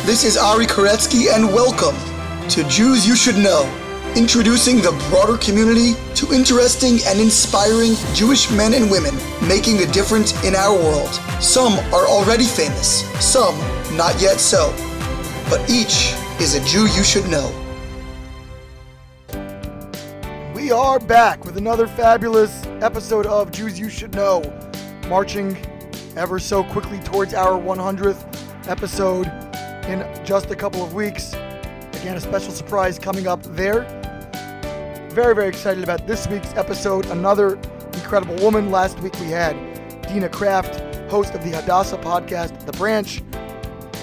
This is Ari Koretzky, and welcome to Jews You Should Know, introducing the broader community to interesting and inspiring Jewish men and women making a difference in our world. Some are already famous, some not yet so, but each is a Jew you should know. We are back with another fabulous episode of Jews You Should Know, marching ever so quickly towards our 100th episode just a couple of weeks. Again, a special surprise coming up there. Very, very excited about this week's episode. Another incredible woman. Last week we had Dina Kraft, host of the Hadassah podcast, The Branch.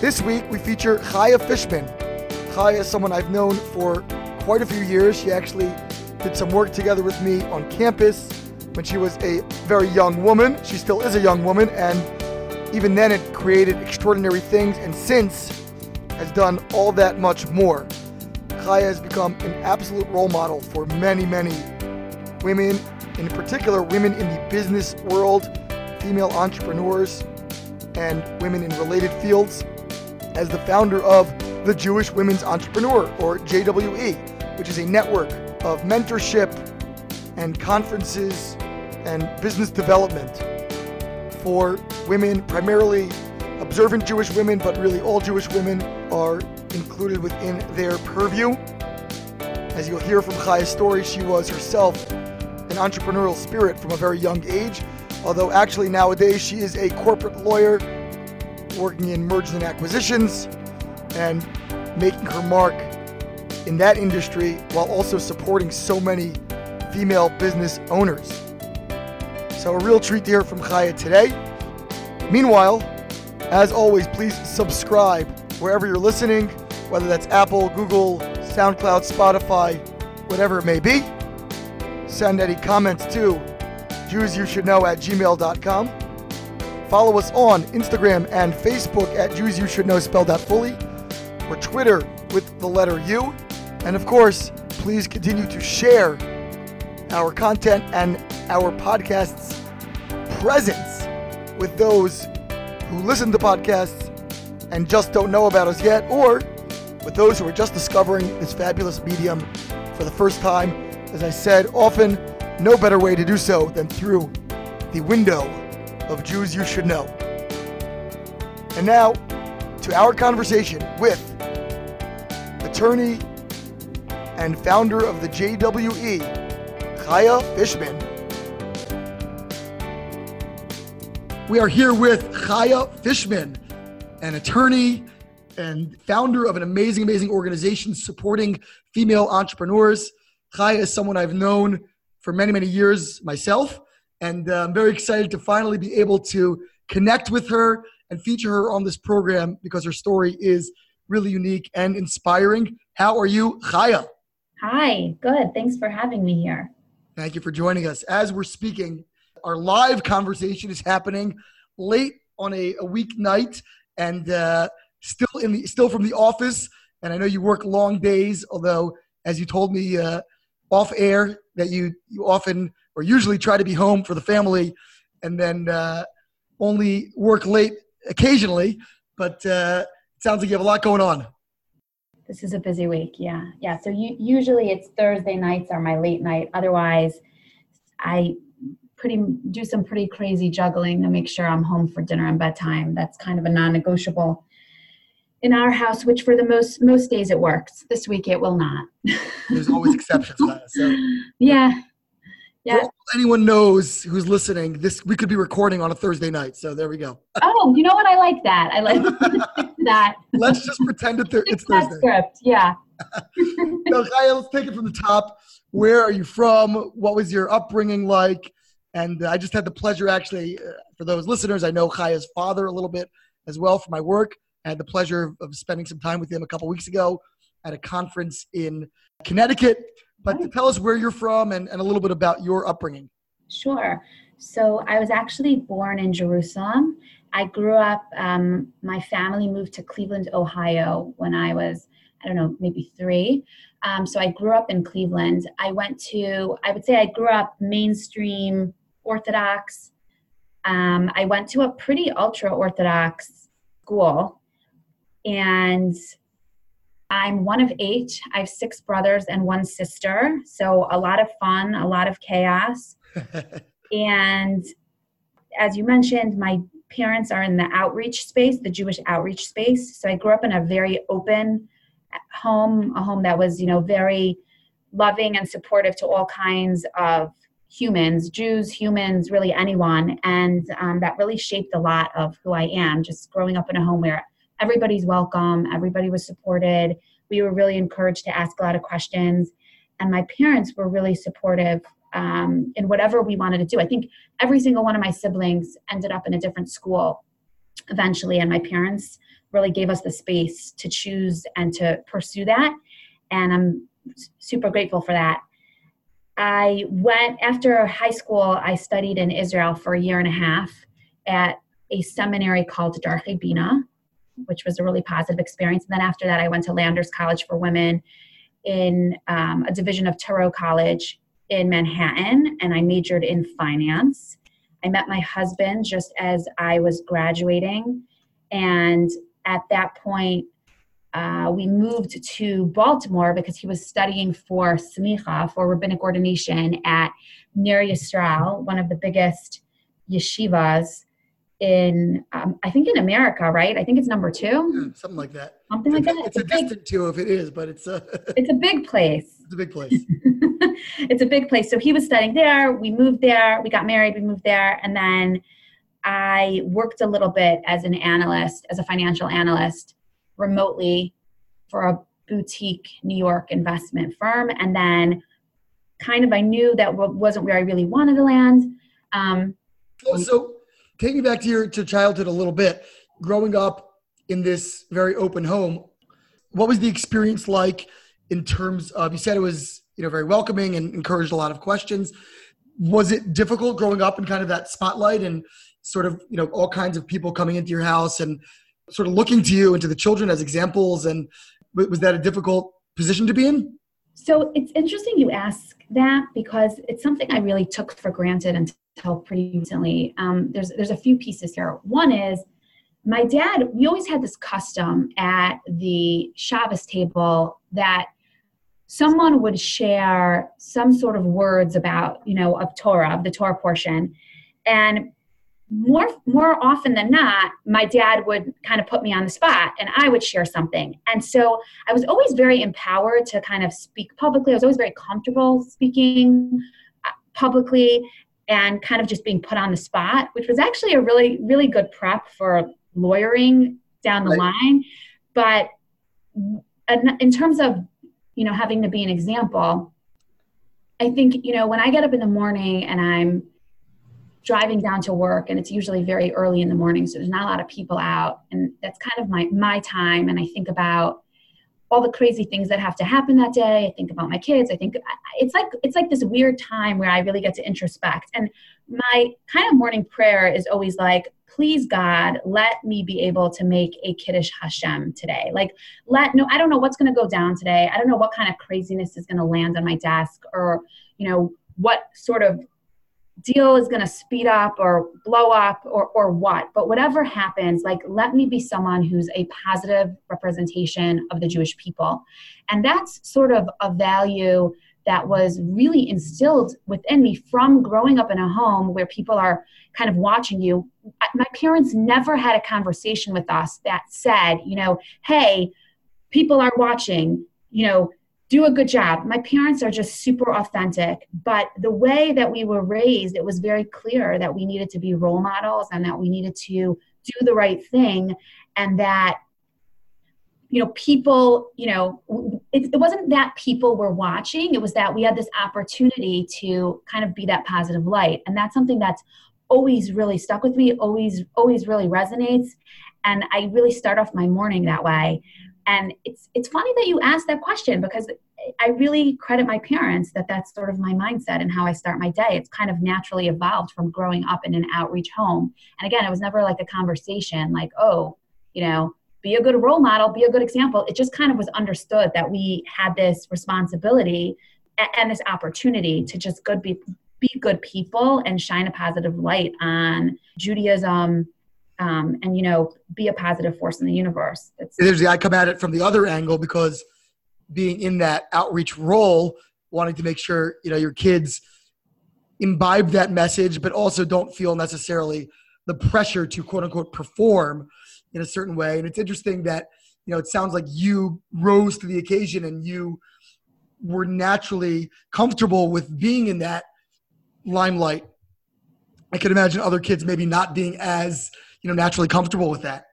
This week we feature Chaya Fishman. Chaya is someone I've known for quite a few years. She actually did some work together with me on campus when she was a very young woman. She still is a young woman, and even then it created extraordinary things, and since has done all that much more. Chaya has become an absolute role model for many, many women, in particular women in the business world, female entrepreneurs, and women in related fields, as the founder of the Jewish Women's Entrepreneur, or JWE, which is a network of mentorship and conferences and business development for women, primarily observant Jewish women, but really all Jewish women are included within their purview. As you'll hear from Chaya's story, she was herself an entrepreneurial spirit from a very young age, although actually nowadays she is a corporate lawyer working in mergers and acquisitions and making her mark in that industry while also supporting so many female business owners. So, a real treat to hear from Chaya today. Meanwhile, as always, please subscribe wherever you're listening, whether that's Apple, Google, SoundCloud, Spotify, whatever it may be. Send any comments to JewsYouShouldKnow at gmail.com. Follow us on Instagram and Facebook at Jews You Should Know spelled out fully, or Twitter with the letter U. And of course, please continue to share our content and our podcast's presence with those who listen to podcasts and just don't know about us yet, or with those who are just discovering this fabulous medium for the first time. As I said, often no better way to do so than through the window of Jews you should know. And now to our conversation with attorney and founder of the JWE, Chaya Fishman. We are here with Chaya Fishman, an attorney and founder of an amazing, amazing organization supporting female entrepreneurs. Chaya is someone I've known for many, many years myself, and uh, I'm very excited to finally be able to connect with her and feature her on this program because her story is really unique and inspiring. How are you, Chaya? Hi, good. Thanks for having me here. Thank you for joining us. As we're speaking, our live conversation is happening late on a, a weeknight and uh, still in the still from the office. And I know you work long days, although as you told me uh, off air that you you often or usually try to be home for the family, and then uh, only work late occasionally. But uh, sounds like you have a lot going on. This is a busy week. Yeah, yeah. So you, usually it's Thursday nights are my late night. Otherwise, I pretty do some pretty crazy juggling to make sure I'm home for dinner and bedtime. That's kind of a non-negotiable in our house, which for the most most days it works. This week it will not. There's always exceptions. So, yeah. Yeah. anyone knows who's listening, this we could be recording on a Thursday night. So there we go. oh, you know what? I like that. I like that. Let's just pretend that it's Thursday. Script. Yeah. so, Chaya, let's take it from the top. Where are you from? What was your upbringing like? And I just had the pleasure, actually, uh, for those listeners, I know Chaya's father a little bit as well for my work. I had the pleasure of spending some time with him a couple weeks ago at a conference in Connecticut. But tell us where you're from and, and a little bit about your upbringing. Sure. So I was actually born in Jerusalem. I grew up, um, my family moved to Cleveland, Ohio when I was, I don't know, maybe three. Um, so I grew up in Cleveland. I went to, I would say I grew up mainstream Orthodox. Um, I went to a pretty ultra Orthodox school and I'm one of eight. I have six brothers and one sister. So a lot of fun, a lot of chaos. and as you mentioned, my parents are in the outreach space, the Jewish outreach space. So I grew up in a very open home, a home that was, you know, very loving and supportive to all kinds of humans, Jews, humans, really anyone. And um, that really shaped a lot of who I am, just growing up in a home where everybody's welcome, everybody was supported. We were really encouraged to ask a lot of questions. And my parents were really supportive um, in whatever we wanted to do. I think every single one of my siblings ended up in a different school eventually, and my parents really gave us the space to choose and to pursue that. And I'm super grateful for that. I went after high school, I studied in Israel for a year and a half at a seminary called Darchei Bina, which was a really positive experience. And then after that, I went to Landers College for Women in um, a division of Touro College in Manhattan, and I majored in finance. I met my husband just as I was graduating, and at that point, uh, we moved to Baltimore because he was studying for smicha, for rabbinic ordination at Ner Yisrael, one of the biggest yeshivas in um, I think in America, right? I think it's number two. Something like that. Something like it's, that. It's, it's a, a distant two if it is, but it's a it's a big place. It's a big place. it's a big place. So he was studying there. We moved there. We got married. We moved there, and then I worked a little bit as an analyst, as a financial analyst, remotely for a boutique New York investment firm, and then kind of I knew that wasn't where I really wanted to land. Um, so take me back to your to childhood a little bit. Growing up in this very open home, what was the experience like in terms of? You said it was you know very welcoming and encouraged a lot of questions. Was it difficult growing up in kind of that spotlight and sort of you know all kinds of people coming into your house and sort of looking to you and to the children as examples? And was that a difficult position to be in? So it's interesting you ask that because it's something I really took for granted until pretty recently. Um, there's there's a few pieces here. One is my dad. We always had this custom at the Shabbos table that someone would share some sort of words about you know of Torah of the Torah portion, and more more often than not my dad would kind of put me on the spot and i would share something. And so i was always very empowered to kind of speak publicly. I was always very comfortable speaking uh, publicly and kind of just being put on the spot which was actually a really really good prep for lawyering down the right. line. But in terms of you know having to be an example i think you know when i get up in the morning and i'm driving down to work and it's usually very early in the morning so there's not a lot of people out and that's kind of my my time and i think about all the crazy things that have to happen that day. I think about my kids. I think it's like it's like this weird time where i really get to introspect and my kind of morning prayer is always like please god let me be able to make a kiddush hashem today. Like let no i don't know what's going to go down today. I don't know what kind of craziness is going to land on my desk or you know what sort of deal is going to speed up or blow up or, or what but whatever happens like let me be someone who's a positive representation of the jewish people. And that's sort of a value that was really instilled within me from growing up in a home where people are kind of watching you. My parents never had a conversation with us that said you know hey people are watching you know do a good job. My parents are just super authentic, but the way that we were raised, it was very clear that we needed to be role models and that we needed to do the right thing and that you know people you know it, it wasn't that people were watching. It was that we had this opportunity to kind of be that positive light. And that's something that's always really stuck with me always always really resonates. And i really start off my morning that way and it's it's funny that you asked that question because I really credit my parents that that's sort of my mindset and how I start my day. It's kind of naturally evolved from growing up in an outreach home. And again, it was never like a conversation like, oh, you know, be a good role model, be a good example. It just kind of was understood that we had this responsibility and this opportunity to just good be, be good people and shine a positive light on Judaism, um, and you know be a positive force in the universe. It's, there's the i come at it from the other angle because being in that outreach role wanting to make sure you know your kids imbibe that message but also don't feel necessarily the pressure to quote unquote perform in a certain way. And it's interesting that you know it sounds like you rose to the occasion and you were naturally comfortable with being in that limelight. I could imagine other kids maybe not being as you know naturally comfortable with that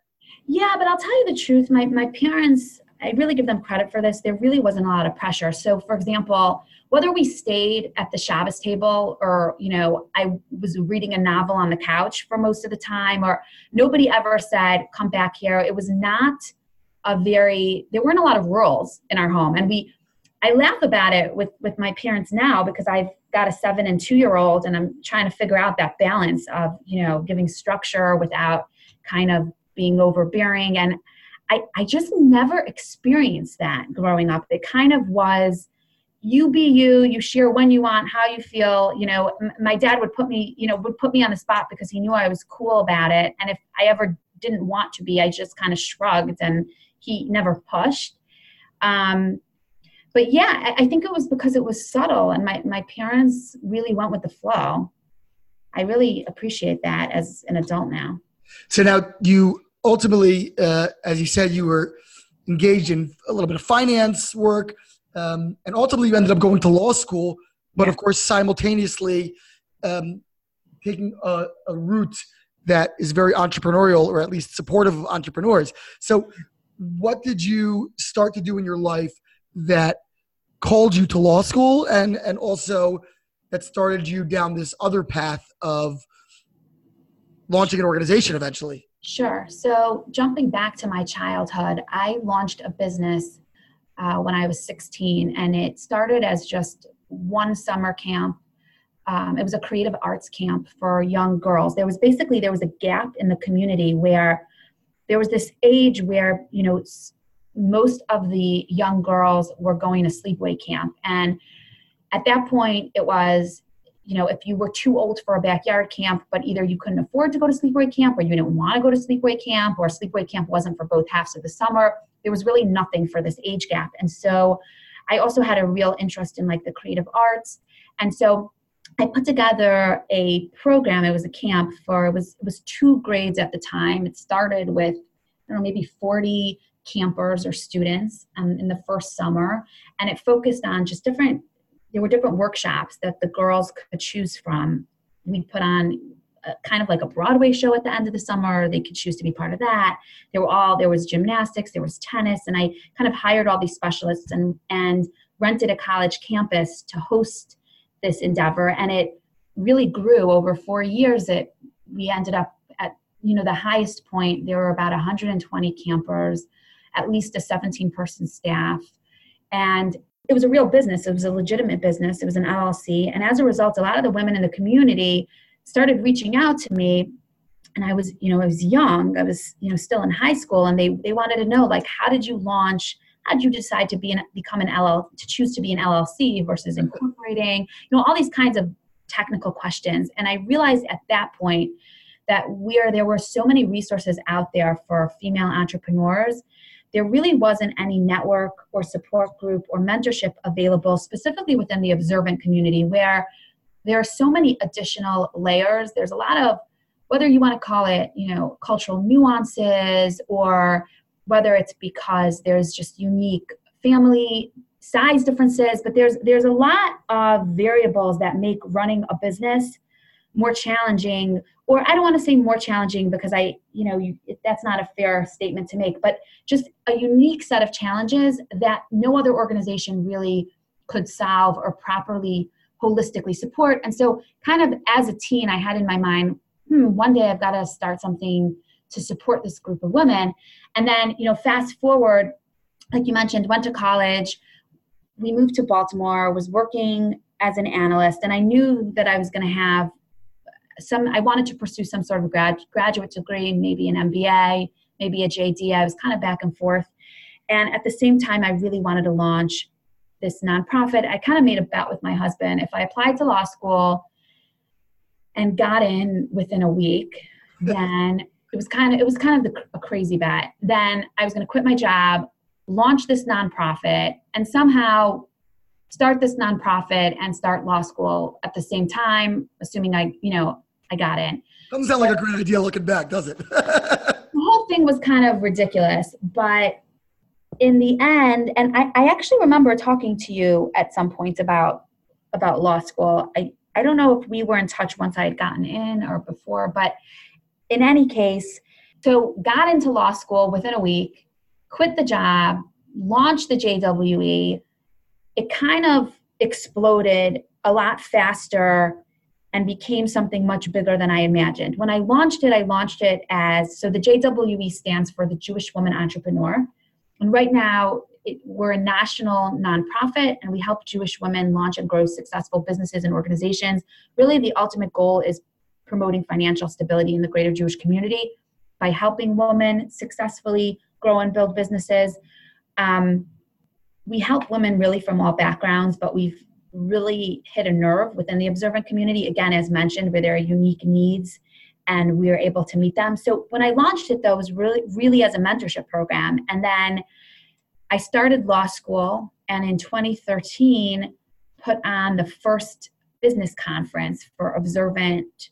yeah but i'll tell you the truth my, my parents i really give them credit for this there really wasn't a lot of pressure so for example whether we stayed at the Shabbos table or, you know, I was reading a novel on the couch for most of the time, or nobody ever said, come back here. It was not a very, there weren't a lot of rules in our home. And we, I laugh about it with, with my parents now because I've got a seven and two year old and I'm trying to figure out that balance of, you know, giving structure without kind of being overbearing. And I, I just never experienced that growing up. It kind of was, you be you you share when you want how you feel you know m- my dad would put me you know would put me on the spot because he knew i was cool about it and if i ever didn't want to be i just kind of shrugged and he never pushed um, but yeah I, I think it was because it was subtle and my, my parents really went with the flow. I really appreciate that as an adult now. So now you ultimately uh, as you said you were engaged in a little bit of finance work um, and ultimately, you ended up going to law school, but of course, simultaneously um, taking a, a route that is very entrepreneurial or at least supportive of entrepreneurs. So, what did you start to do in your life that called you to law school and, and also that started you down this other path of launching an organization eventually? Sure. So, jumping back to my childhood, I launched a business uh, when I was 16, and it started as just one summer camp. Um, it was a creative arts camp for young girls. There was basically there was a gap in the community where there was this age where you know most of the young girls were going to sleepaway camp, and at that point it was you know, if you were too old for a backyard camp, but either you couldn't afford to go to sleepaway camp or you didn't want to go to sleepaway camp or sleepaway camp wasn't for both halves of the summer, there was really nothing for this age gap. And so I also had a real interest in like the creative arts. And so I put together a program. It was a camp for it was it was two grades at the time. It started with I don't know maybe 40 campers or students um, in the first summer, and it focused on just different there were different workshops that the girls could choose from. We put on a, kind of like a Broadway show at the end of the summer. They could choose to be part of that. There were all there was gymnastics, there was tennis, and I kind of hired all these specialists and and rented a college campus to host this endeavor. And it really grew over four years. It we ended up at you know the highest point. There were about 120 campers, at least a 17 person staff, and it was a real business. It was a legitimate business. It was an LLC. And as a result, a lot of the women in the community started reaching out to me. And I was, you know, I was young. I was, you know, still in high school. And they, they wanted to know, like, how did you launch? How did you decide to be an, become an LL, to choose to be an LLC versus incorporating? You know, all these kinds of technical questions. And I realized at that point that where there were so many resources out there for female entrepreneurs, there really wasn't any network or support group or mentorship available specifically within the observant community where there are so many additional layers. There's a lot of whether you want to call it you know cultural nuances or whether it's because there's just unique family size differences but there's there's a lot of variables that make running a business more challenging or i don't want to say more challenging because i you know you, that's not a fair statement to make but just a unique set of challenges that no other organization really could solve or properly holistically support. And so kind of as a teen i had in my mind hmm one day i've got to start something to support this group of women. And then you know fast forward like you mentioned went to college we moved to baltimore was working as an analyst and i knew that i was going to have some I wanted to pursue some sort of grad, graduate degree, maybe an MBA, maybe a JD. I was kind of back and forth. And at the same time, I really wanted to launch this nonprofit. I kind of made a bet with my husband. If I applied to law school and got in within a week, then it was kind of it was kind of the, a crazy bet. Then I was going to quit my job, launch this nonprofit, and somehow start this nonprofit and start law school at the same time, assuming I, you know, I got in. Doesn't sound like a great idea looking back, does it? the whole thing was kind of ridiculous, but in the end, and I, I actually remember talking to you at some point about about law school. I, I don't know if we were in touch once I had gotten in or before, but in any case, so got into law school within a week, quit the job, launched the JWE. It kind of exploded a lot faster and became something much bigger than I imagined. When I launched it, I launched it as so the JWE stands for the Jewish Woman Entrepreneur. And right now, it, we're a national nonprofit and we help Jewish women launch and grow successful businesses and organizations. Really, the ultimate goal is promoting financial stability in the greater Jewish community by helping women successfully grow and build businesses. Um, we help women really from all backgrounds, but we've really hit a nerve within the observant community. Again, as mentioned, where there are unique needs and we are able to meet them. So when I launched it though, it was really really as a mentorship program. And then I started law school and in 2013 put on the first business conference for observant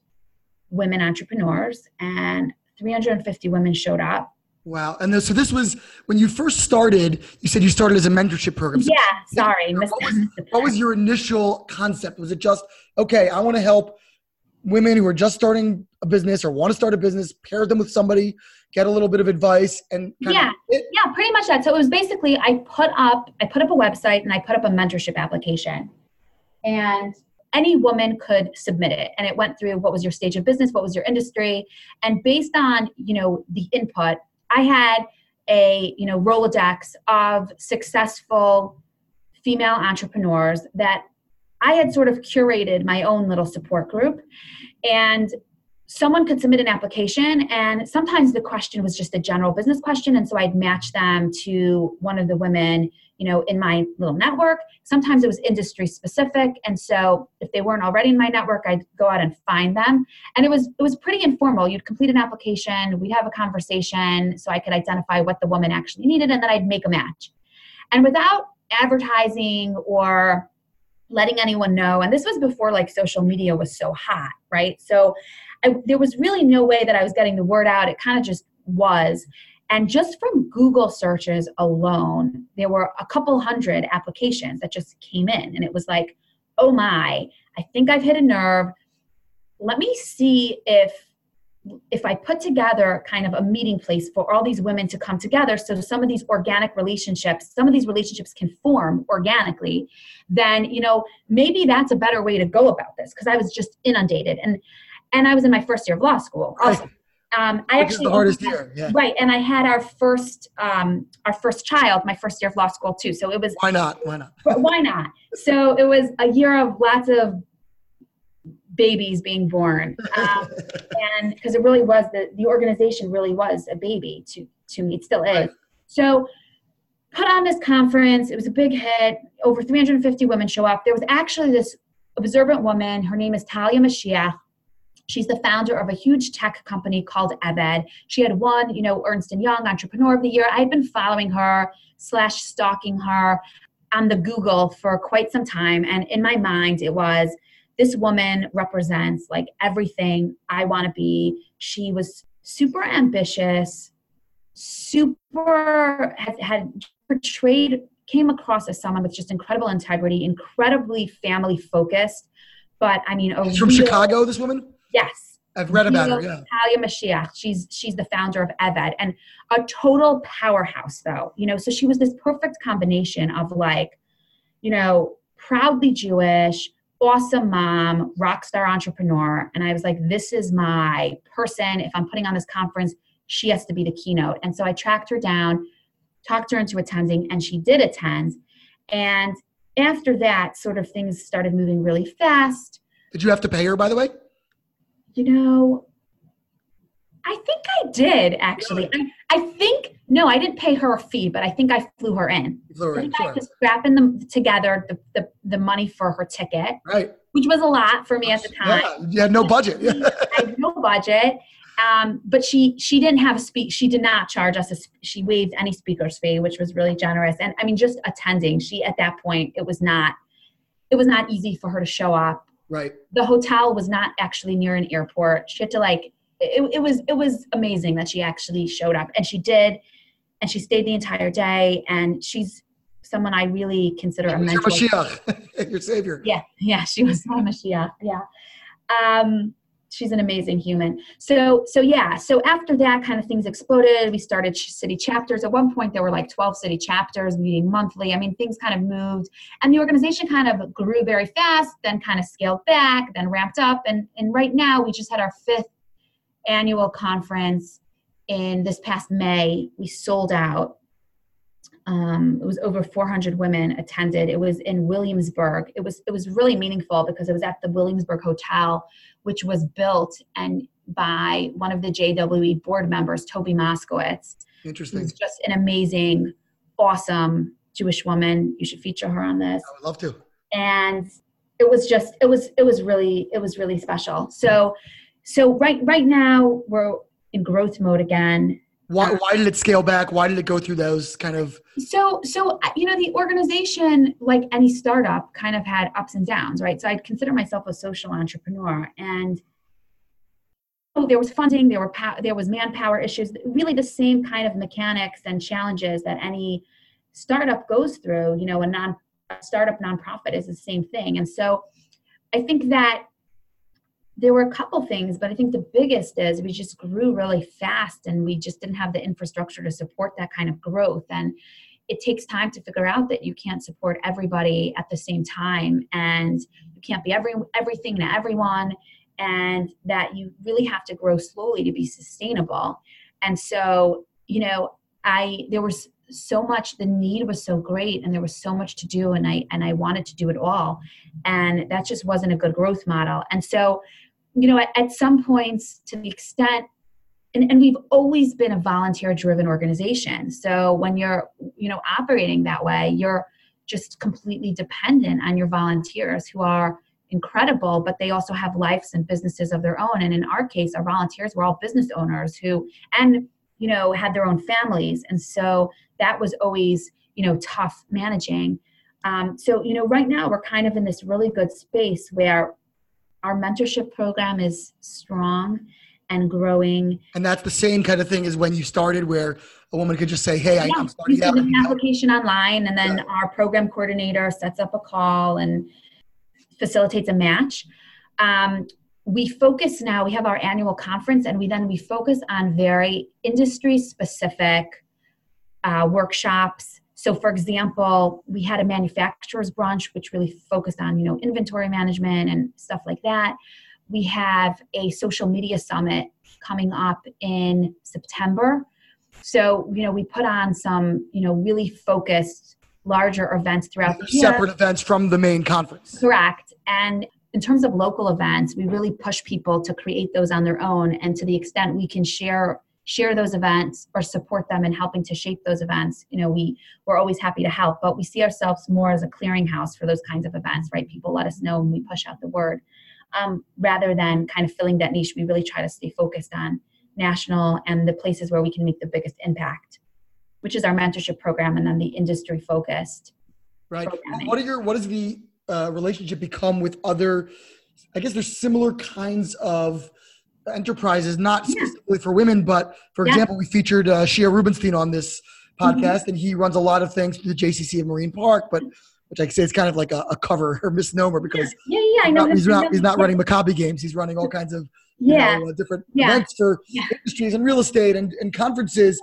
women entrepreneurs and 350 women showed up Wow. And so this was when you first started, you said you started as a mentorship program. So yeah, sorry. What was, what was your initial concept? Was it just, okay, I want to help women who are just starting a business or want to start a business, pair them with somebody, get a little bit of advice and yeah, yeah, pretty much that. So it was basically I put up I put up a website and I put up a mentorship application. And any woman could submit it and it went through what was your stage of business what was your industry and based on you know the input I had a you know Rolodex of successful female entrepreneurs that I had sort of curated my own little support group. And someone could submit an application and sometimes the question was just a general business question and so I'd match them to one of the women you know in my little network. Sometimes it was industry specific and so if they weren't already in my network i'd go out and find them. And it was it was pretty informal. You'd complete an application we'd have a conversation so i could identify what the woman actually needed and then i'd make a match. And without advertising or letting anyone know and this was before like social media was so hot right? So I, there was really no way that i was getting the word out. It kind of just was and just from Google searches alone, there were a couple hundred applications that just came in. And it was like, oh my, I think I've hit a nerve. Let me see if if I put together kind of a meeting place for all these women to come together, so some of these organic relationships, some of these relationships can form organically, then you know maybe that's a better way to go about this because I was just inundated and and I was in my first year of law school. Also. Um, I Which actually the hardest year. Yeah. right, and I had our first um, our first child, my first year of law school too. So it was Why not? Why not? why not? So it was a year of lots of babies being born, um, and because it really was the the organization really was a baby to to me, it still is. Right. So put on this conference. It was a big hit. Over 350 women show up. There was actually this observant woman. Her name is Talia Mashiach. She's the founder of a huge tech company called Eved. She had won, you know, Ernst and Young Entrepreneur of the Year. I had been following her slash stalking her on the Google for quite some time, and in my mind, it was this woman represents like everything I want to be. She was super ambitious, super had, had portrayed came across as someone with just incredible integrity, incredibly family focused. But I mean, a She's from Chicago, this woman? Yes, I've read about her, yeah. Talia Mashiach. She's she's the founder of Eved and a total powerhouse though. You know, so she was this perfect combination of like, you know, proudly Jewish, awesome mom, rock star entrepreneur. And I was like, this is my person. If I'm putting on this conference, she has to be the keynote. And so I tracked her down, talked her into attending, and she did attend. And after that, sort of things started moving really fast Did you have to pay her, by the way? You know, I think I did actually. I, I think no, I didn't pay her a fee, but I think I flew her in. Flew her I in, think I sure. was scrapping them together the, the, the money for her ticket, Right. which was a lot for me at the time. Yeah, you had no budget. Yeah. I had no budget. Um, but she she didn't have a speak. She did not charge us. A, she waived any speaker's fee, which was really generous. And I mean, just attending. She at that point, it was not it was not easy for her to show up. Right. The hotel was not actually near an airport. She had to like. It, it was it was amazing that she actually showed up, and she did, and she stayed the entire day. And she's someone I really consider a mentor. Your Mashiach, your savior. Yeah, yeah, she was my Mashiach. Yeah. Um, she's an amazing human. So so yeah, so after that kind of things exploded. We started city chapters. At one point there were like 12 city chapters meeting monthly. I mean, things kind of moved and the organization kind of grew very fast, then kind of scaled back, then ramped up and and right now we just had our fifth annual conference in this past May. We sold out um, it was over 400 women attended. It was in Williamsburg. It was it was really meaningful because it was at the Williamsburg Hotel, which was built and by one of the JWE board members, Toby Moskovits. Interesting. She's just an amazing, awesome Jewish woman. You should feature her on this. I would love to. And it was just it was it was really it was really special. So so right right now we're in growth mode again why, why did it scale back? Why did it go through those kind of? So, so uh, you know, the organization, like any startup, kind of had ups and downs, right? So, I'd consider myself a social entrepreneur, and oh, there was funding, there were pow- there was manpower issues, really the same kind of mechanics and challenges that any startup goes through. You know, a non a startup nonprofit is the same thing, and so I think that there were a couple things, but I think the biggest is we just grew really fast and we just didn't have the infrastructure to support that kind of growth. And it takes time to figure out that you can't support everybody at the same time and you can't be every everything to everyone and that you really have to grow slowly to be sustainable. And so, you know, I there was so much the need was so great and there was so much to do and I and I wanted to do it all and that just wasn't a good growth model. And so you know, at, at some points, to the extent, and, and we've always been a volunteer driven organization. So when you're, you know, operating that way, you're just completely dependent on your volunteers who are incredible, but they also have lives and businesses of their own. And in our case, our volunteers were all business owners who, and, you know, had their own families. And so that was always, you know, tough managing. Um, so, you know, right now we're kind of in this really good space where our mentorship program is strong and growing. And that's the same kind of thing as when you started, where a woman could just say, "Hey, yeah, I'm starting out." an application online, and then yeah. our program coordinator sets up a call and facilitates a match. Um, we focus now. We have our annual conference, and we then we focus on very industry specific uh, workshops so for example we had a manufacturers brunch which really focused on you know inventory management and stuff like that. We have a social media summit coming up in september. So you know we put on some you know really focused larger events throughout the year. Separate events from the main conference. Correct. And in terms of local events we really push people to create those on their own. And to the extent we can share share those events or support them in helping to shape those events you know we we're always happy to help but we see ourselves more as a clearinghouse for those kinds of events right? People let us know and we push out the word um, rather than kind of filling that niche. We really try to stay focused on national and the places where we can make the biggest impact which is our mentorship program and then the industry focused right. what are your what is the uh, relationship become with other i guess there's similar kinds of enterprises, not yeah. specifically for women, but for yeah. example, we featured uh, Shia Rubinstein on this podcast, mm-hmm. and he runs a lot of things through the JCC of Marine Park, but which I say is kind of like a, a cover or misnomer because yeah, yeah, I know. Not, he's not he's not running Maccabi games. He's running all kinds of yeah know, uh, different events for industries and real estate and, and conferences.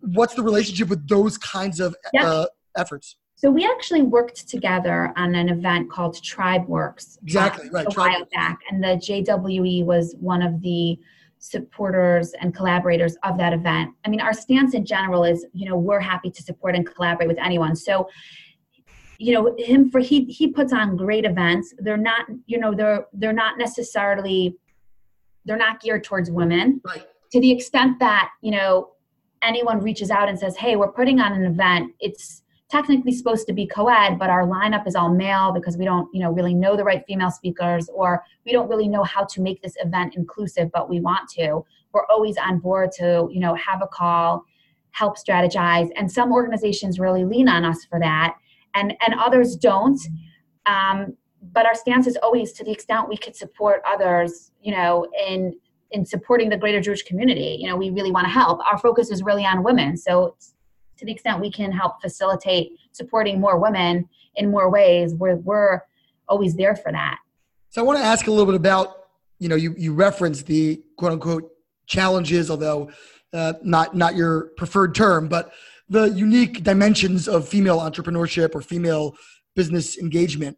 What's the relationship with those kinds of uh, efforts? So we actually worked together on an event called Tribe Works. Uh, exactly, right. A while back, and the JWE was one of the supporters and collaborators of that event. I mean, our stance in general is, you know, we're happy to support and collaborate with anyone. So, you know, him for he he puts on great events. They're not, you know, they're they're not necessarily they're not geared towards women. Right. To the extent that, you know, anyone reaches out and says, "Hey, we're putting on an event." It's technically supposed to be co-ed but our lineup is all male because we don't you know really know the right female speakers or we don't really know how to make this event inclusive but we want to. We're always on board to you know have a call help strategize and some organizations really lean on us for that and and others don't. Um, but our stance is always to the extent we could support others you know in in supporting the greater jewish community. You know we really want to help. Our focus is really on women so to the extent we can help facilitate supporting more women in more ways we're, we're always there for that. So i want to ask a little bit about you know you, you referenced the quote unquote challenges although uh, not not your preferred term but the unique dimensions of female entrepreneurship or female business engagement.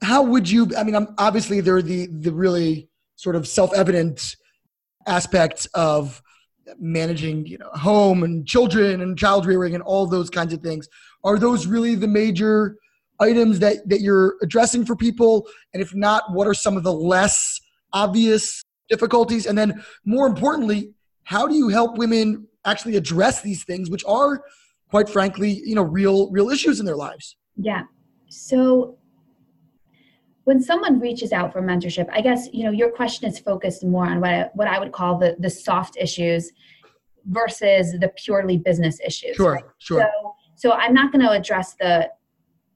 How would you i mean I'm, obviously there are the the really sort of self-evident aspects of managing you know home and children and child rearing and all those kinds of things. Are those really the major items that that you're addressing for people? And if not what are some of the less obvious difficulties? And then more importantly how do you help women actually address these things which are quite frankly you know real real issues in their lives? Yeah. So when someone reaches out for mentorship i guess you know your question is focused more on what I, what I would call the the soft issues versus the purely business issues sure right? sure so, so i'm not going to address the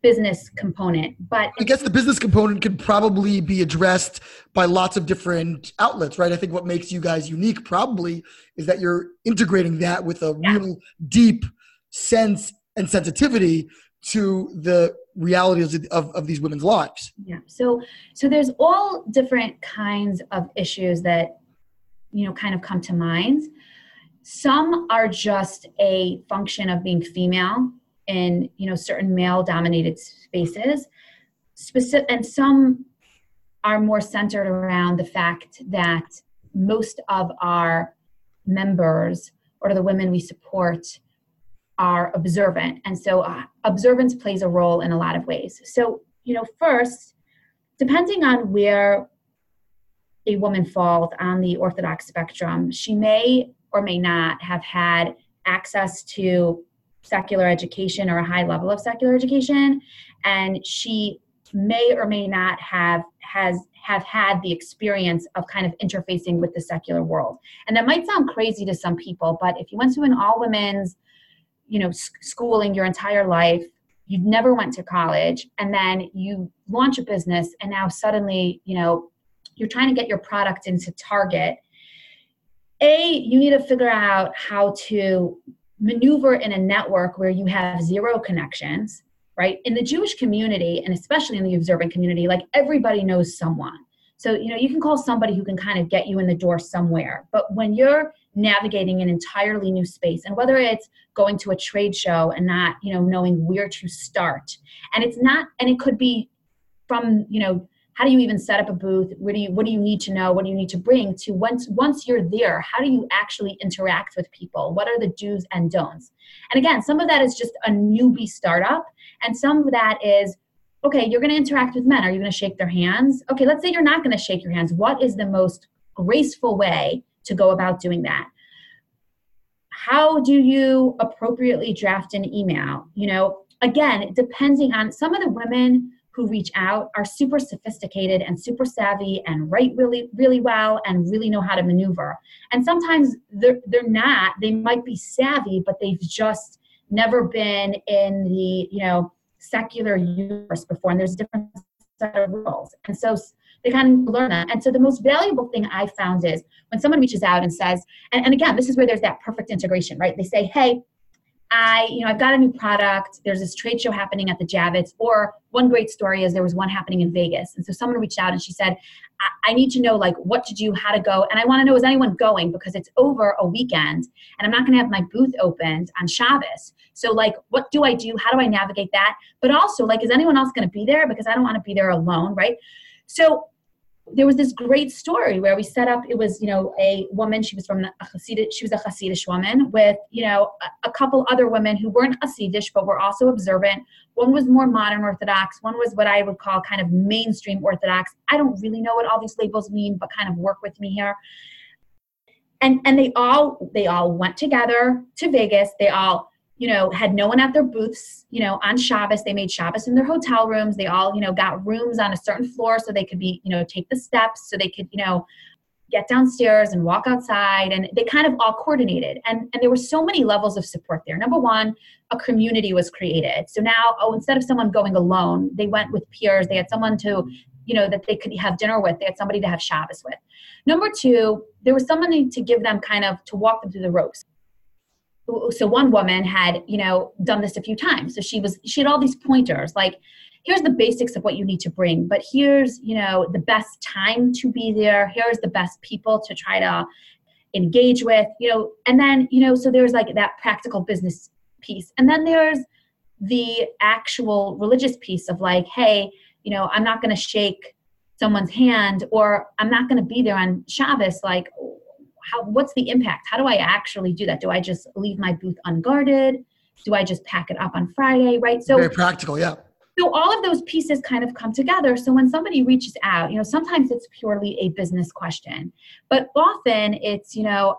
business component but i guess the business component could probably be addressed by lots of different outlets right i think what makes you guys unique probably is that you're integrating that with a yeah. real deep sense and sensitivity to the realities of, of these women's lives. Yeah. So so there's all different kinds of issues that you know kind of come to mind. Some are just a function of being female in you know certain male dominated spaces. Specific and some are more centered around the fact that most of our members or the women we support are observant. And so uh, observance plays a role in a lot of ways. So, you know, first, depending on where a woman falls on the Orthodox spectrum, she may or may not have had access to secular education or a high level of secular education. And she may or may not have has have had the experience of kind of interfacing with the secular world. And that might sound crazy to some people, but if you went to an all women's you know schooling your entire life. You never went to college and then you launch a business and now suddenly you know you're trying to get your product into target. A you need to figure out how to maneuver in a network where you have zero connections right? In the jewish community and especially in the observant community like everybody knows someone. So you know you can call somebody who can kind of get you in the door somewhere. But when you're navigating an entirely new space. And whether it's going to a trade show and not you know knowing where to start. And it's not and it could be from you know how do you even set up a booth? What do you what do you need to know? What do you need to bring to once once you're there how do you actually interact with people? What are the do's and don'ts? And again some of that is just a newbie startup. And some of that is okay you're going to interact with men. Are you going to shake their hands? Okay let's say you're not going to shake your hands. What is the most graceful way to go about doing that. How do you appropriately draft an email? You know again depending on some of the women who reach out are super sophisticated and super savvy and write really really well and really know how to maneuver. And sometimes they're, they're not they might be savvy but they've just never been in the you know secular universe before and there's different set of rules. And so they kind of learn that. And so the most valuable thing I found is when someone reaches out and says, and, and again, this is where there's that perfect integration, right? They say, hey, I, you know, I've got a new product. There's this trade show happening at the Javits. Or one great story is there was one happening in Vegas. And so someone reached out and she said, I, I need to know like what to do, how to go. And I want to know, is anyone going? Because it's over a weekend and I'm not going to have my booth opened on Shabbos. So like, what do I do? How do I navigate that? But also like, is anyone else going to be there? Because I don't want to be there alone. Right. So there was this great story where we set up it was you know a woman she was from a Hasidic, she was a Hasidish woman with you know a, a, couple other women who weren't Hasidish but were also observant. One was more modern Orthodox one was what I would call kind of mainstream Orthodox. I don't really know what all these labels mean but kind of work with me here. And and they all they all went together to Vegas. They all you know, had no one at their booths, you know, on Shabbos. They made Shabbos in their hotel rooms. They all, you know, got rooms on a certain floor so they could be, you know, take the steps so they could, you know, get downstairs and walk outside. And they kind of all coordinated. And, and there were so many levels of support there. Number one a community was created. So now oh instead of someone going alone they went with peers. They had someone to you know that they could have dinner with. They had somebody to have shabbos with. Number two there was somebody to give them kind of to walk them through the ropes so one woman had you know done this a few times. So she was she had all these pointers like here's the basics of what you need to bring but here's you know the best time to be there. Here's the best people to try to engage with you know and then you know so there's like that practical business piece. And then there's the actual religious piece of like hey you know i'm not going to shake someone's hand or i'm not going to be there on shabbos like how what's the impact? How do i actually do that? Do i just leave my booth unguarded? Do i just pack it up on friday right? So very practical yeah. So all of those pieces kind of come together. So when somebody reaches out you know sometimes it's purely a business question but often it's you know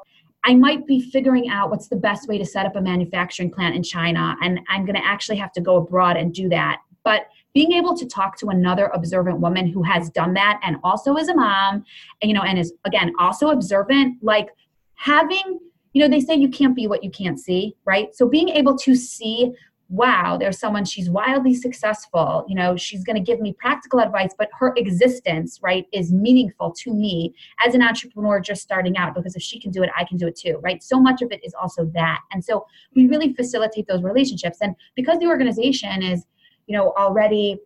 I might be figuring out what's the best way to set up a manufacturing plant in China, and I'm going to actually have to go abroad and do that. But being able to talk to another observant woman who has done that and also is a mom, you know, and is again also observant, like having, you know, they say you can't be what you can't see, right? So being able to see wow, there's someone, she's wildly successful. You know, she's going to give me practical advice, but her existence, right, is meaningful to me as an entrepreneur just starting out because if she can do it, I can do it too, right? So much of it is also that. And so we really facilitate those relationships. And because the organization is, you know, already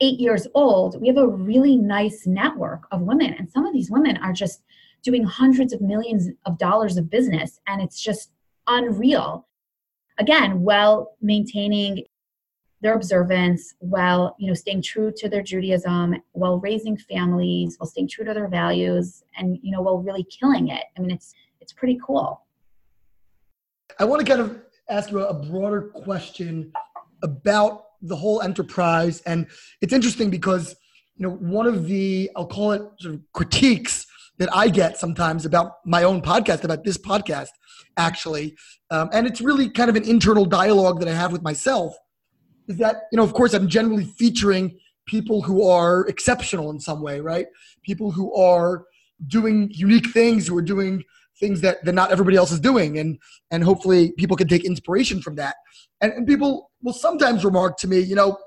eight years old, we have a really nice network of women. And some of these women are just doing hundreds of millions of dollars of business. And it's just unreal again while maintaining their observance while you know staying true to their judaism while raising families while staying true to their values and you know while really killing it i mean it's it's pretty cool i want to kind of ask you a broader question about the whole enterprise and it's interesting because you know one of the i'll call it sort of critiques that i get sometimes about my own podcast about this podcast actually um, and it's really kind of an internal dialogue that I have with myself. Is that you know, of course, I'm generally featuring people who are exceptional in some way, right? People who are doing unique things, who are doing things that, that not everybody else is doing, and and hopefully people can take inspiration from that. And, and people will sometimes remark to me, you know,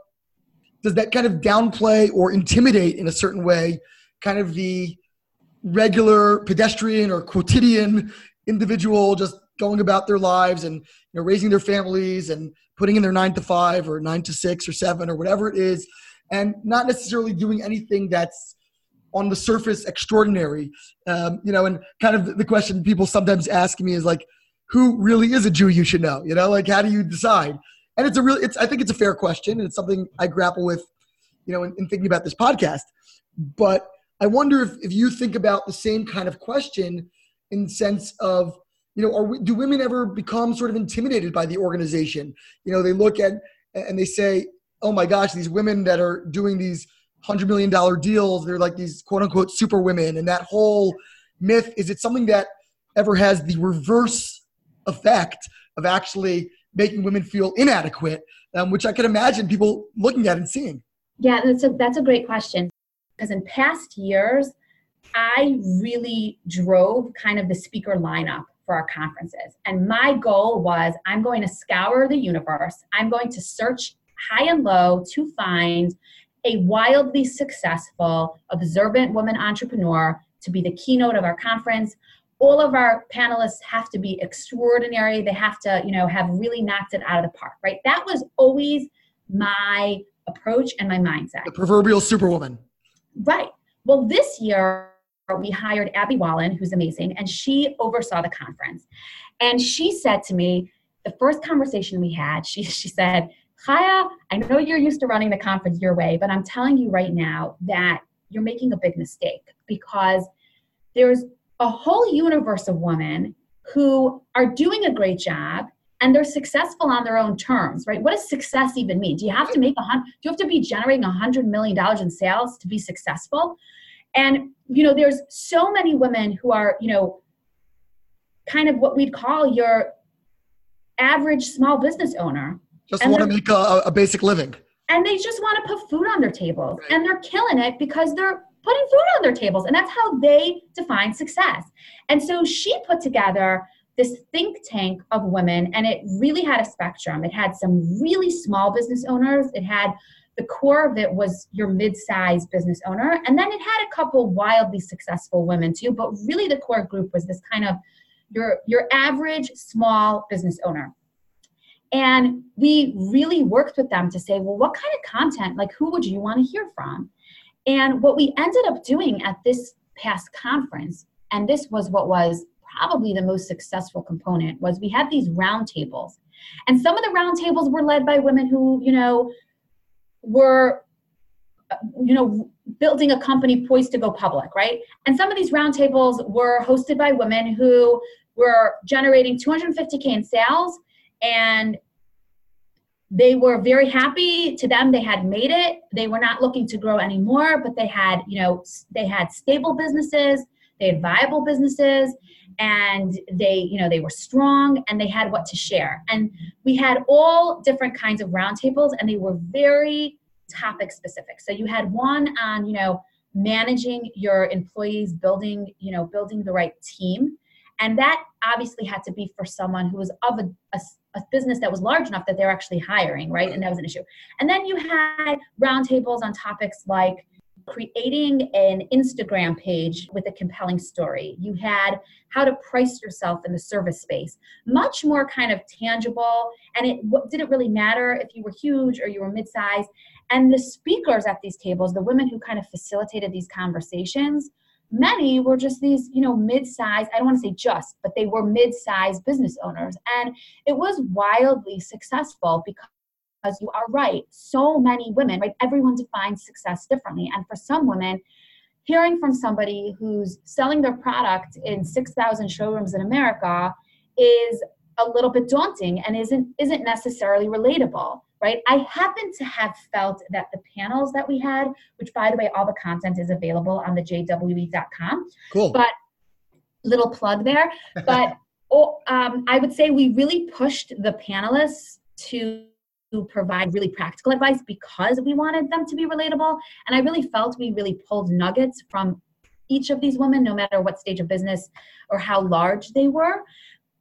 does that kind of downplay or intimidate in a certain way, kind of the regular pedestrian or quotidian individual just going about their lives and you know raising their families and putting in their nine to five or nine to six or seven or whatever it is and not necessarily doing anything that's on the surface extraordinary um, you know and kind of the question people sometimes ask me is like who really is a jew you should know you know? Like how do you decide? And it's a really it's i think it's a fair question and it's something i grapple with you know in, in thinking about this podcast. But i wonder if, if you think about the same kind of question in sense of you know, are do women ever become sort of intimidated by the organization? You know, they look at and they say, "Oh my gosh, these women that are doing these hundred million dollar deals, they're like these quote unquote super women." And that whole myth is it something that ever has the reverse effect of actually making women feel inadequate, um, which I can imagine people looking at and seeing. Yeah, that's a that's a great question because in past years, I really drove kind of the speaker lineup for our conferences. And my goal was I'm going to scour the universe, I'm going to search high and low to find a wildly successful, observant woman entrepreneur to be the keynote of our conference. All of our panelists have to be extraordinary. They have to, you know, have really knocked it out of the park, right? That was always my approach and my mindset. The proverbial superwoman. Right. Well, this year we hired Abby Wallen, who's amazing, and she oversaw the conference. And she said to me, the first conversation we had, she, she said, Chaya, I know you're used to running the conference your way, but I'm telling you right now that you're making a big mistake because there's a whole universe of women who are doing a great job and they're successful on their own terms, right? What does success even mean? Do you have to make a hundred? Do you have to be generating a hundred million dollars in sales to be successful? And, you know, there's so many women who are, you know, kind of what we'd call your average small business owner. Just want to make a, a, basic living. And they just want to put food on their tables. And they're killing it because they're putting food on their tables. And that's how they define success. And so she put together this think tank of women, and it really had a spectrum. It had some really small business owners, it had the core of it was your mid-sized business owner and then it had a couple wildly successful women too but really the core group was this kind of your your average small business owner and we really worked with them to say well what kind of content like who would you want to hear from? And what we ended up doing at this past conference and this was what was probably the most successful component was we had these roundtables and some of the roundtables were led by women who you know were uh, you know building a company poised to go public right? And some of these roundtables were hosted by women who were generating 250k in sales and they were very happy to them. They had made it. They were not looking to grow anymore but they had you know they had stable businesses they had viable businesses and they you know they were strong and they had what to share. And we had all different kinds of roundtables and they were very topic specific. So you had one on you know managing your employees building you know building the right team. And that obviously had to be for someone who was of a, a, a business that was large enough that they're actually hiring right and that was an issue and then you had roundtables on topics like creating an Instagram page with a compelling story. You had how to price yourself in the service space, much more kind of tangible. And it didn't really matter if you were huge or you were mid-sized. And the speakers at these tables, the women who kind of facilitated these conversations, many were just these, you know, mid-sized, I don't want to say just, but they were mid-sized business owners. And it was wildly successful because you are right. So many women, right? Everyone defines success differently. And for some women, hearing from somebody who's selling their product in 6,000 showrooms in America is a little bit daunting and isn't isn't necessarily relatable right i happen to have felt that the panels that we had which by the way all the content is available on the jwe.com cool but little plug there but oh, um, i would say we really pushed the panelists to to provide really practical advice because we wanted them to be relatable. And I really felt we really pulled nuggets from each of these women, no matter what stage of business or how large they were.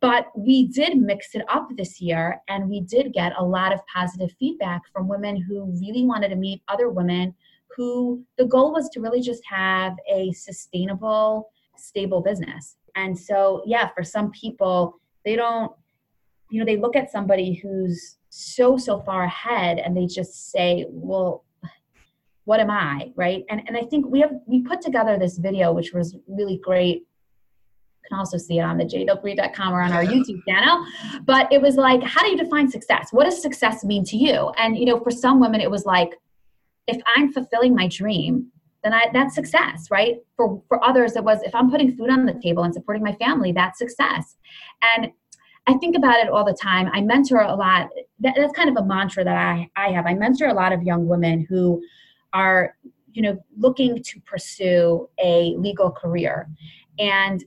But we did mix it up this year, and we did get a lot of positive feedback from women who really wanted to meet other women who the goal was to really just have a sustainable, stable business. And so, yeah, for some people, they don't, you know, they look at somebody who's so so far ahead and they just say well what am i right and and i think we have we put together this video which was really great can also see it on the jw.com or on our youtube channel but it was like how do you define success what does success mean to you and you know for some women it was like if i'm fulfilling my dream then I, that's success, right? For for others, it was if I'm putting food on the table and supporting my family, that's success. And I think about it all the time. I mentor a lot. That, that's kind of a mantra that I, I have. I mentor a lot of young women who are, you know, looking to pursue a legal career. And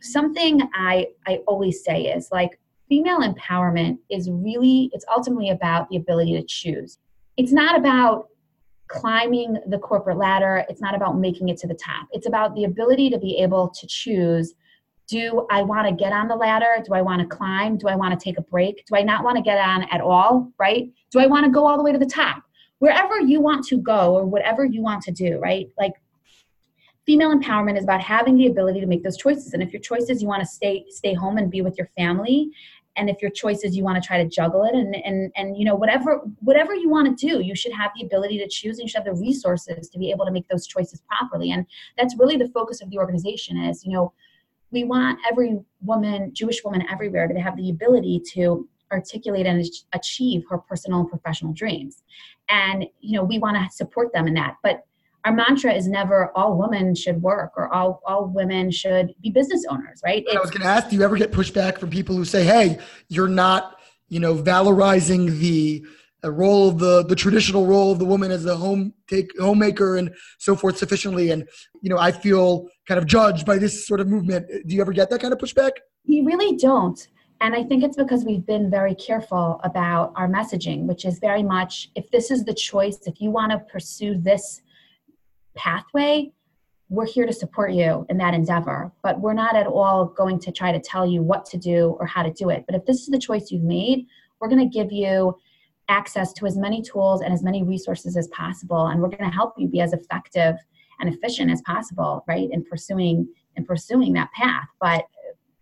something I, I always say is like female empowerment is really, it's ultimately about the ability to choose. It's not about climbing the corporate ladder. It's not about making it to the top. It's about the ability to be able to choose do I want to get on the ladder? Do I want to climb? Do I want to take a break? Do I not want to get on at all? Right? Do I want to go all the way to the top? Wherever you want to go or whatever you want to do, right? Like female empowerment is about having the ability to make those choices. And if your choice is you want to stay stay home and be with your family, and if your choice is you want to try to juggle it and and and you know whatever whatever you want to do you should have the ability to choose and you should have the resources to be able to make those choices properly and that's really the focus of the organization is you know we want every woman, Jewish woman everywhere, to have the ability to articulate and achieve her personal and professional dreams. And you know, we want to support them in that. But our mantra is never all women should work or all, all women should be business owners, right? I was going to ask, do you ever get pushback from people who say, hey, you're not, you know, valorizing the a role of the the traditional role of the woman as the home take homemaker and so forth sufficiently? And you know i feel kind of judged by this sort of movement. Do you ever get that kind of pushback? We really don't. And i think it's because we've been very careful about our messaging which is very much if this is the choice if you want to pursue this pathway we're here to support you in that endeavor, but we're not at all going to try to tell you what to do or how to do it. But if this is the choice you've made, we're going to give you access to as many tools and as many resources as possible and we're going to help you be as effective and efficient as possible right in pursuing in pursuing that path. But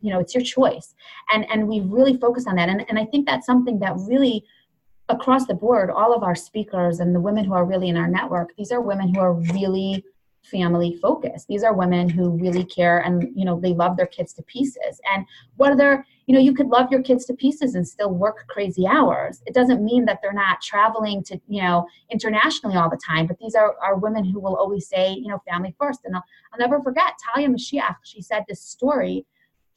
you know it's your choice. And and we really focus on that. And, and i think that's something that really across the board all of our speakers and the women who are really in our network these are women who are really family focused. These are women who really care and you know they love their kids to pieces. And whether you know you could love your kids to pieces and still work crazy hours. It doesn't mean that they're not traveling to you know internationally all the time but these are, are women who will always say you know family first. And i'll, I'll never forget talia mashiach. She said this story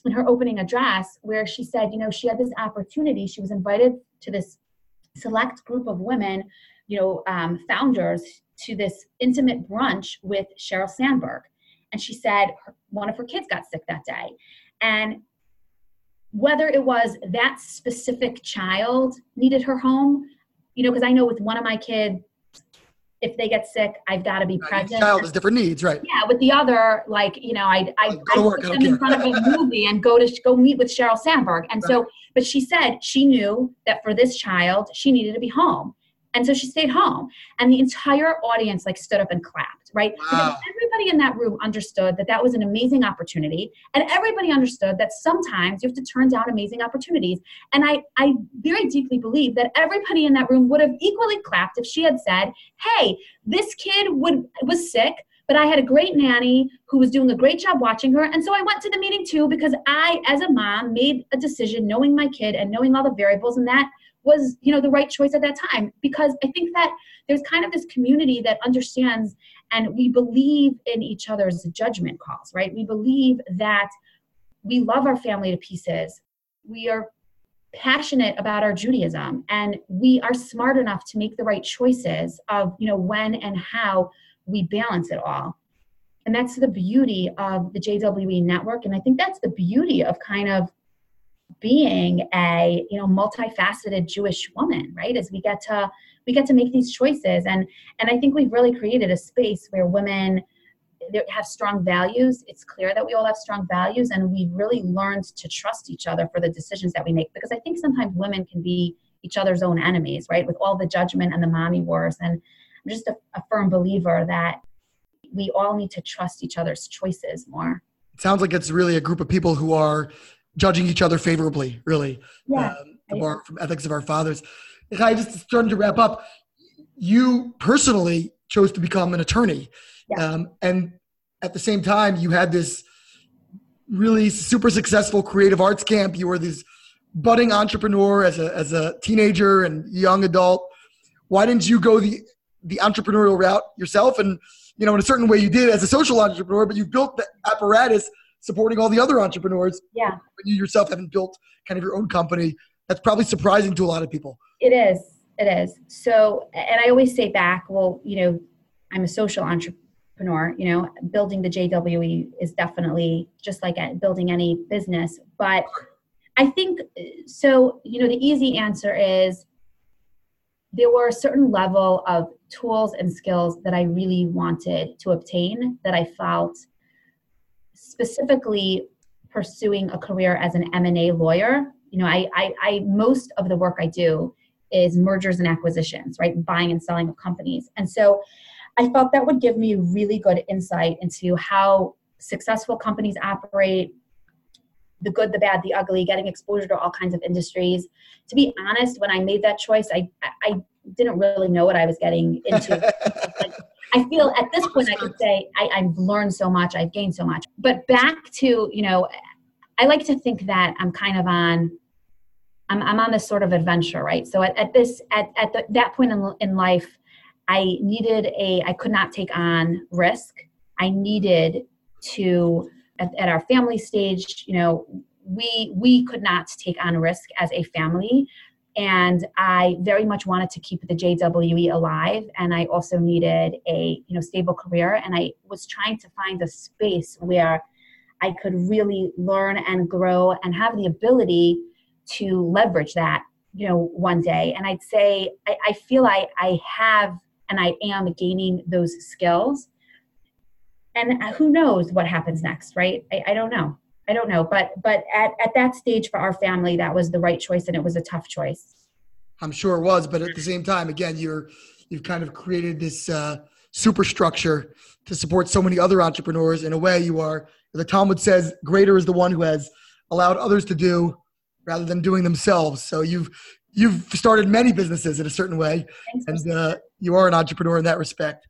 in her opening address where she said you know she had this opportunity. She was invited to this select group of women you know um, founders to this intimate brunch with sheryl sandberg. And she said her, one of her kids got sick that day. And whether it was that specific child needed her home, you know, because I know with one of my kids, if they get sick, I've got to be right, present. child has different needs, right? Yeah. With the other, like you know, I I, I work, put them in front of a movie and go to go meet with Sheryl Sandberg, and right. so, but she said she knew that for this child, she needed to be home, and so she stayed home. And the entire audience like stood up and clapped, right? Wow. Because everybody in that room understood that that was an amazing opportunity. And everybody understood that sometimes you have to turn down amazing opportunities. And I, I very deeply believe that everybody in that room would have equally clapped if she had said, hey, this kid would was sick but I had a great nanny who was doing a great job watching her. And so I went to the meeting too because I, as a mom, made a decision knowing my kid and knowing all the variables, and that was you know the right choice at that time. Because i think that there's kind of this community that understands and we believe in each other's judgment calls right? We believe that we love our family to pieces. We are passionate about our judaism and we are smart enough to make the right choices of you know when and how we balance it all. And that's the beauty of the jwe network. And i think that's the beauty of kind of being a you know multifaceted jewish woman right? As we get to we get to make these choices. And and i think we've really created a space where women have strong values. It's clear that we all have strong values and we've really learned to trust each other for the decisions that we make. Because i think sometimes women can be each other's own enemies right? With all the judgment and the mommy wars. And i'm just a, a firm believer that we all need to trust each other's choices more. It sounds like it's really a group of people who are judging each other favorably, really. Yeah. Um, from ethics of our fathers. I just starting to wrap up. You personally chose to become an attorney, yeah. um, and at the same time, you had this really super successful creative arts camp. You were this budding entrepreneur as a as a teenager and young adult. Why didn't you go the the entrepreneurial route yourself? And you know, in a certain way, you did as a social entrepreneur, but you built the apparatus supporting all the other entrepreneurs. Yeah. When you yourself haven't built kind of your own company. That's probably surprising to a lot of people. It is. It is. So, and I always say back, well, you know, I'm a social entrepreneur, you know, building the JWE is definitely just like building any business. But I think so, you know, the easy answer is there were a certain level of tools and skills that I really wanted to obtain that I felt specifically pursuing a career as an M&A lawyer, you know, I, I, I most of the work I do is mergers and acquisitions, right? Buying and selling of companies. And so I felt that would give me really good insight into how successful companies operate, the good, the bad, the ugly, getting exposure to all kinds of industries. To be honest, when I made that choice, I I didn't really know what I was getting into. I feel at this point I could say I, I've learned so much, I've gained so much. But back to, you know, I like to think that I'm kind of on I'm, I'm on this sort of adventure, right? So at, at this at, at the, that point in, in life, I needed a I could not take on risk. I needed to at, at our family stage, you know, we we could not take on risk as a family and I very much wanted to keep the JWE alive and I also needed a you know stable career and I was trying to find a space where I could really learn and grow and have the ability to leverage that you know one day and I'd say I, I feel I, I have and I am gaining those skills and who knows what happens next, right? I, I don't know. I don't know, but but at, at that stage for our family, that was the right choice, and it was a tough choice. I'm sure it was, but at the same time, again, you're you've kind of created this uh, superstructure to support so many other entrepreneurs. In a way, you are the Talmud says, "Greater is the one who has allowed others to do rather than doing themselves." So you've you've started many businesses in a certain way, and uh, you are an entrepreneur in that respect.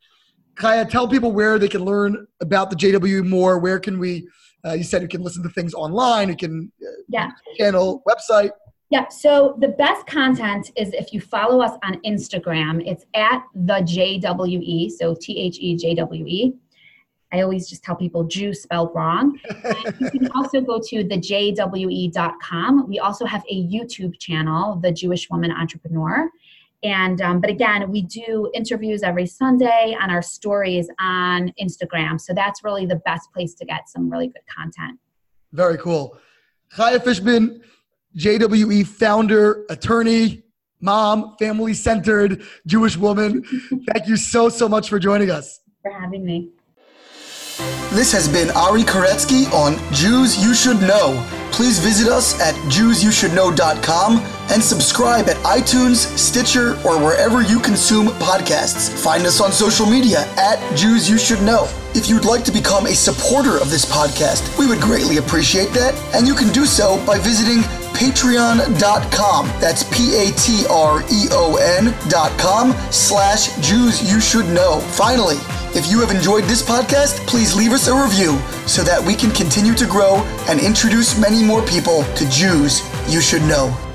Chaya, tell people where they can learn about the JW more. Where can we uh, you said you can listen to things online. You can uh, yeah channel website. Yeah. So the best content is if you follow us on Instagram. It's at the JWE. So T H E J W E. I always just tell people Jew spelled wrong. you can also go to thejwe.com. We also have a YouTube channel, The Jewish Woman Entrepreneur. And um, but again, we do interviews every Sunday on our stories on Instagram. So that's really the best place to get some really good content. Very cool. Chaya Fishman, JWE founder, attorney, mom, family centered Jewish woman. Thank you so, so much for joining us. For having me. This has been Ari Koretzky on Jews You Should Know. Please visit us at JewsYouShouldKnow.com and subscribe at iTunes, Stitcher, or wherever you consume podcasts. Find us on social media at Jews You Should Know. If you'd like to become a supporter of this podcast, we would greatly appreciate that, and you can do so by visiting patreon.com. That's P-A-T-R-E-O-N dot com slash Jews You Should Know. Finally, if you have enjoyed this podcast, please leave us a review so that we can continue to grow and introduce many more people to Jews you should know.